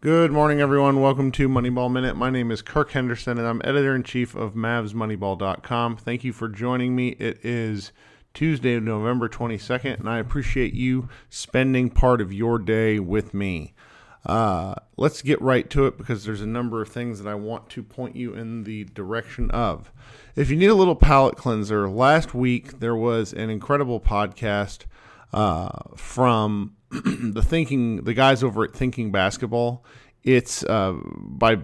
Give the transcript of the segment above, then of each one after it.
Good morning, everyone. Welcome to Moneyball Minute. My name is Kirk Henderson, and I'm editor in chief of MavsMoneyball.com. Thank you for joining me. It is Tuesday, November 22nd, and I appreciate you spending part of your day with me. Uh, let's get right to it because there's a number of things that I want to point you in the direction of. If you need a little palate cleanser, last week there was an incredible podcast uh, from the thinking the guys over at Thinking Basketball. It's uh, by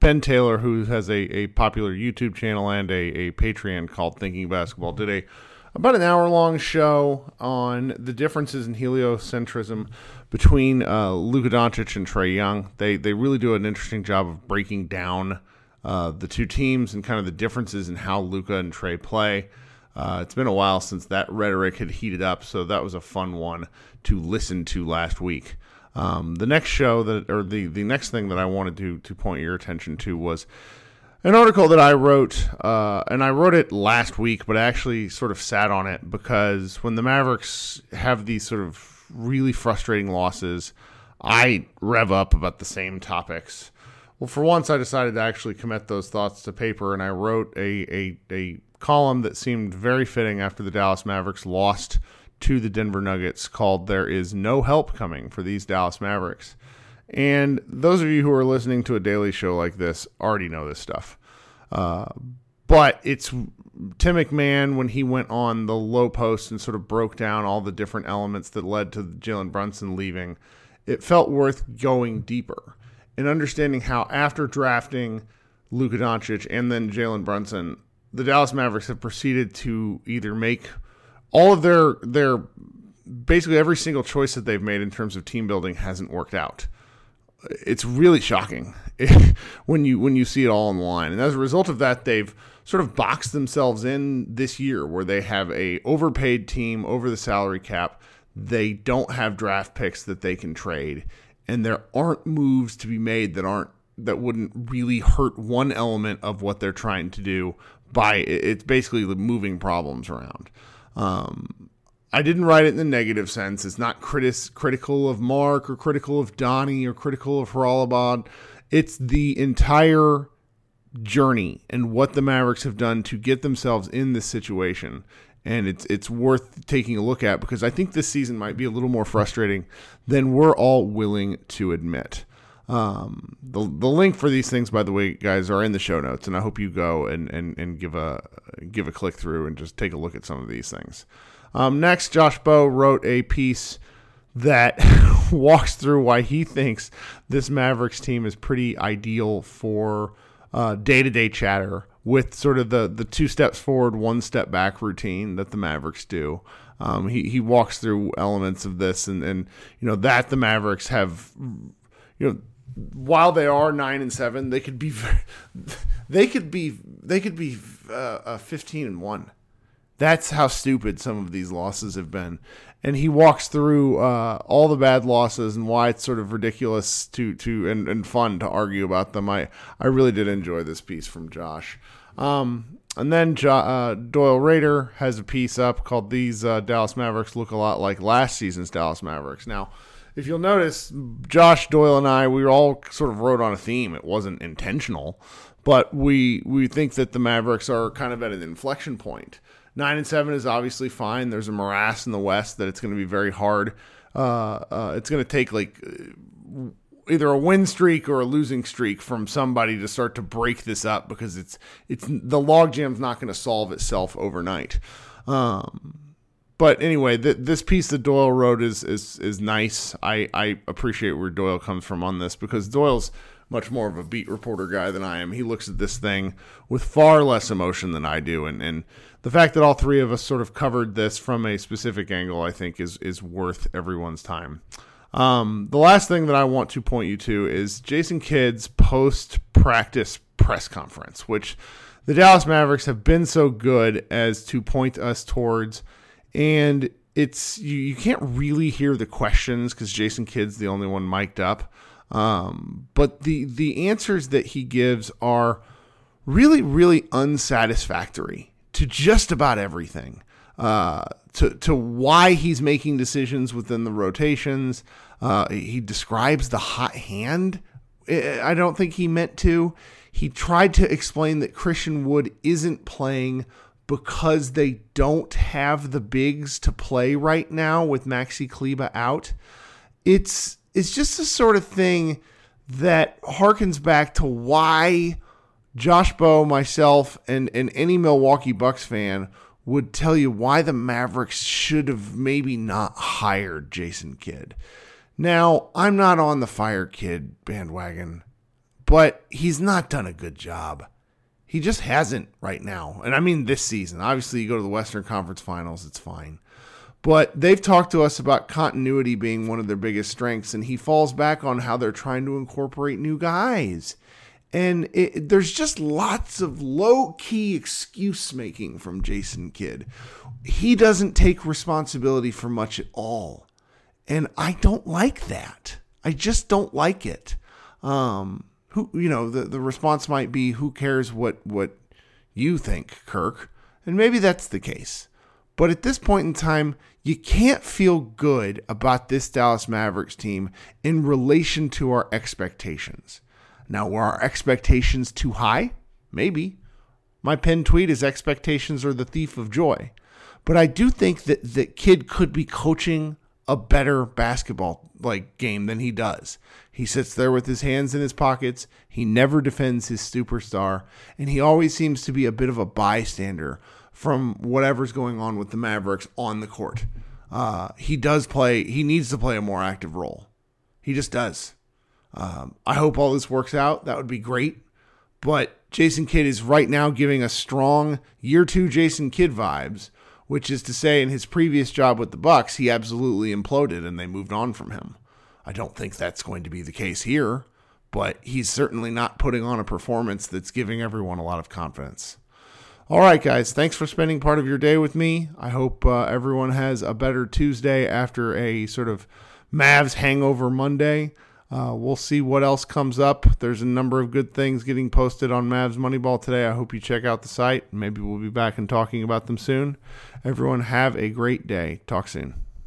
Ben Taylor, who has a, a popular YouTube channel and a, a Patreon called Thinking Basketball, did a about an hour long show on the differences in heliocentrism between uh, Luka Doncic and Trae Young. They they really do an interesting job of breaking down uh, the two teams and kind of the differences in how Luka and Trae play. Uh, it's been a while since that rhetoric had heated up, so that was a fun one to listen to last week. Um, the next show that, or the the next thing that I wanted to to point your attention to was an article that I wrote, uh, and I wrote it last week, but I actually sort of sat on it because when the Mavericks have these sort of really frustrating losses, I rev up about the same topics. Well, for once, I decided to actually commit those thoughts to paper, and I wrote a, a, a column that seemed very fitting after the Dallas Mavericks lost to the Denver Nuggets called There Is No Help Coming for These Dallas Mavericks. And those of you who are listening to a daily show like this already know this stuff. Uh, but it's Tim McMahon when he went on the Lowe Post and sort of broke down all the different elements that led to Jalen Brunson leaving. It felt worth going deeper and understanding how after drafting Luka Doncic and then Jalen Brunson, the Dallas Mavericks have proceeded to either make all of their their basically every single choice that they've made in terms of team building hasn't worked out. It's really shocking when you when you see it all in line. And as a result of that, they've sort of boxed themselves in this year where they have a overpaid team over the salary cap. They don't have draft picks that they can trade, and there aren't moves to be made that aren't that wouldn't really hurt one element of what they're trying to do by it's basically moving problems around. Um, I didn't write it in the negative sense. It's not critis- critical of Mark or critical of Donnie or critical of Haralabos. It's the entire journey and what the Mavericks have done to get themselves in this situation. And it's it's worth taking a look at because I think this season might be a little more frustrating than we're all willing to admit. Um, the the link for these things, by the way, guys, are in the show notes, and I hope you go and, and, and give a give a click through and just take a look at some of these things. Um, next, Josh Bowe wrote a piece that walks through why he thinks this Mavericks team is pretty ideal for day to day chatter with sort of the the two steps forward, one step back routine that the Mavericks do. Um, he he walks through elements of this, and and you know that the Mavericks have, you know while they are nine and seven, they could be, they could be, they could be uh, fifteen and one. That's how stupid some of these losses have been. And he walks through uh, all the bad losses and why it's sort of ridiculous to to and, and fun to argue about them. I I really did enjoy this piece from Josh. Um, and then uh, Doyle Rader has a piece up called "These uh, Dallas Mavericks Look a Lot Like Last Season's Dallas Mavericks." Now if you'll notice, Josh Doyle and I, we all sort of wrote on a theme. It wasn't intentional, but we we think that the Mavericks are kind of at an inflection point. Nine and seven is obviously fine. There's a morass in the West that it's going to be very hard. Uh, uh, it's going to take like either a win streak or a losing streak from somebody to start to break this up because it's it's the logjam's not going to solve itself overnight. Um, but anyway, th- this piece that Doyle wrote is is is nice. I I appreciate where Doyle comes from on this because Doyle's much more of a beat reporter guy than I am. He looks at this thing with far less emotion than I do, and and the fact that all three of us sort of covered this from a specific angle, I think, is is worth everyone's time. Um, the last thing that I want to point you to is Jason Kidd's post practice press conference, which the Dallas Mavericks have been so good as to point us towards and it's you, you can't really hear the questions because Jason Kidd's the only one mic'd up. Um, but the the answers that he gives are really really unsatisfactory to just about everything. Uh, to to why he's making decisions within the rotations, Uh, he describes the hot hand. I don't think he meant to. He tried to explain that Christian Wood isn't playing because they don't have the bigs to play right now with Maxi Kleber out. It's it's just the sort of thing that harkens back to why Josh Bowe, myself, and, and any Milwaukee Bucks fan would tell you why the Mavericks should have maybe not hired Jason Kidd. Now, I'm not on the Fire Kidd bandwagon, but he's not done a good job. He just hasn't right now. And I mean this season. Obviously, you go to the Western Conference Finals, it's fine. But they've talked to us about continuity being one of their biggest strengths, and he falls back on how they're trying to incorporate new guys. And it, there's just lots of low key excuse making from Jason Kidd. He doesn't take responsibility for much at all. And I don't like that. I just don't like it. Um, who, you know, the, the response might be, who cares what, what you think, Kirk? And maybe that's the case. But at this point in time, you can't feel good about this Dallas Mavericks team in relation to our expectations. Now, were our expectations too high? Maybe. My pinned tweet is expectations are the thief of joy. But I do think that that Kidd could be coaching a better basketball like game than he does. He sits there with his hands in his pockets. He never defends his superstar, and he always seems to be a bit of a bystander from whatever's going on with the Mavericks on the court. Uh, he does play. He needs to play a more active role. He just does. Um, I hope all this works out. That would be great. But Jason Kidd is right now giving us strong year two Jason Kidd vibes, which is to say, in his previous job with the Bucks, he absolutely imploded and they moved on from him. I don't think that's going to be the case here, but he's certainly not putting on a performance that's giving everyone a lot of confidence. All right, guys, thanks for spending part of your day with me. I hope uh, everyone has a better Tuesday after a sort of Mavs hangover Monday. Uh, we'll see what else comes up. There's a number of good things getting posted on Mavs Moneyball today. I hope you check out the site. Maybe we'll be back and talking about them soon. Everyone, have a great day. Talk soon.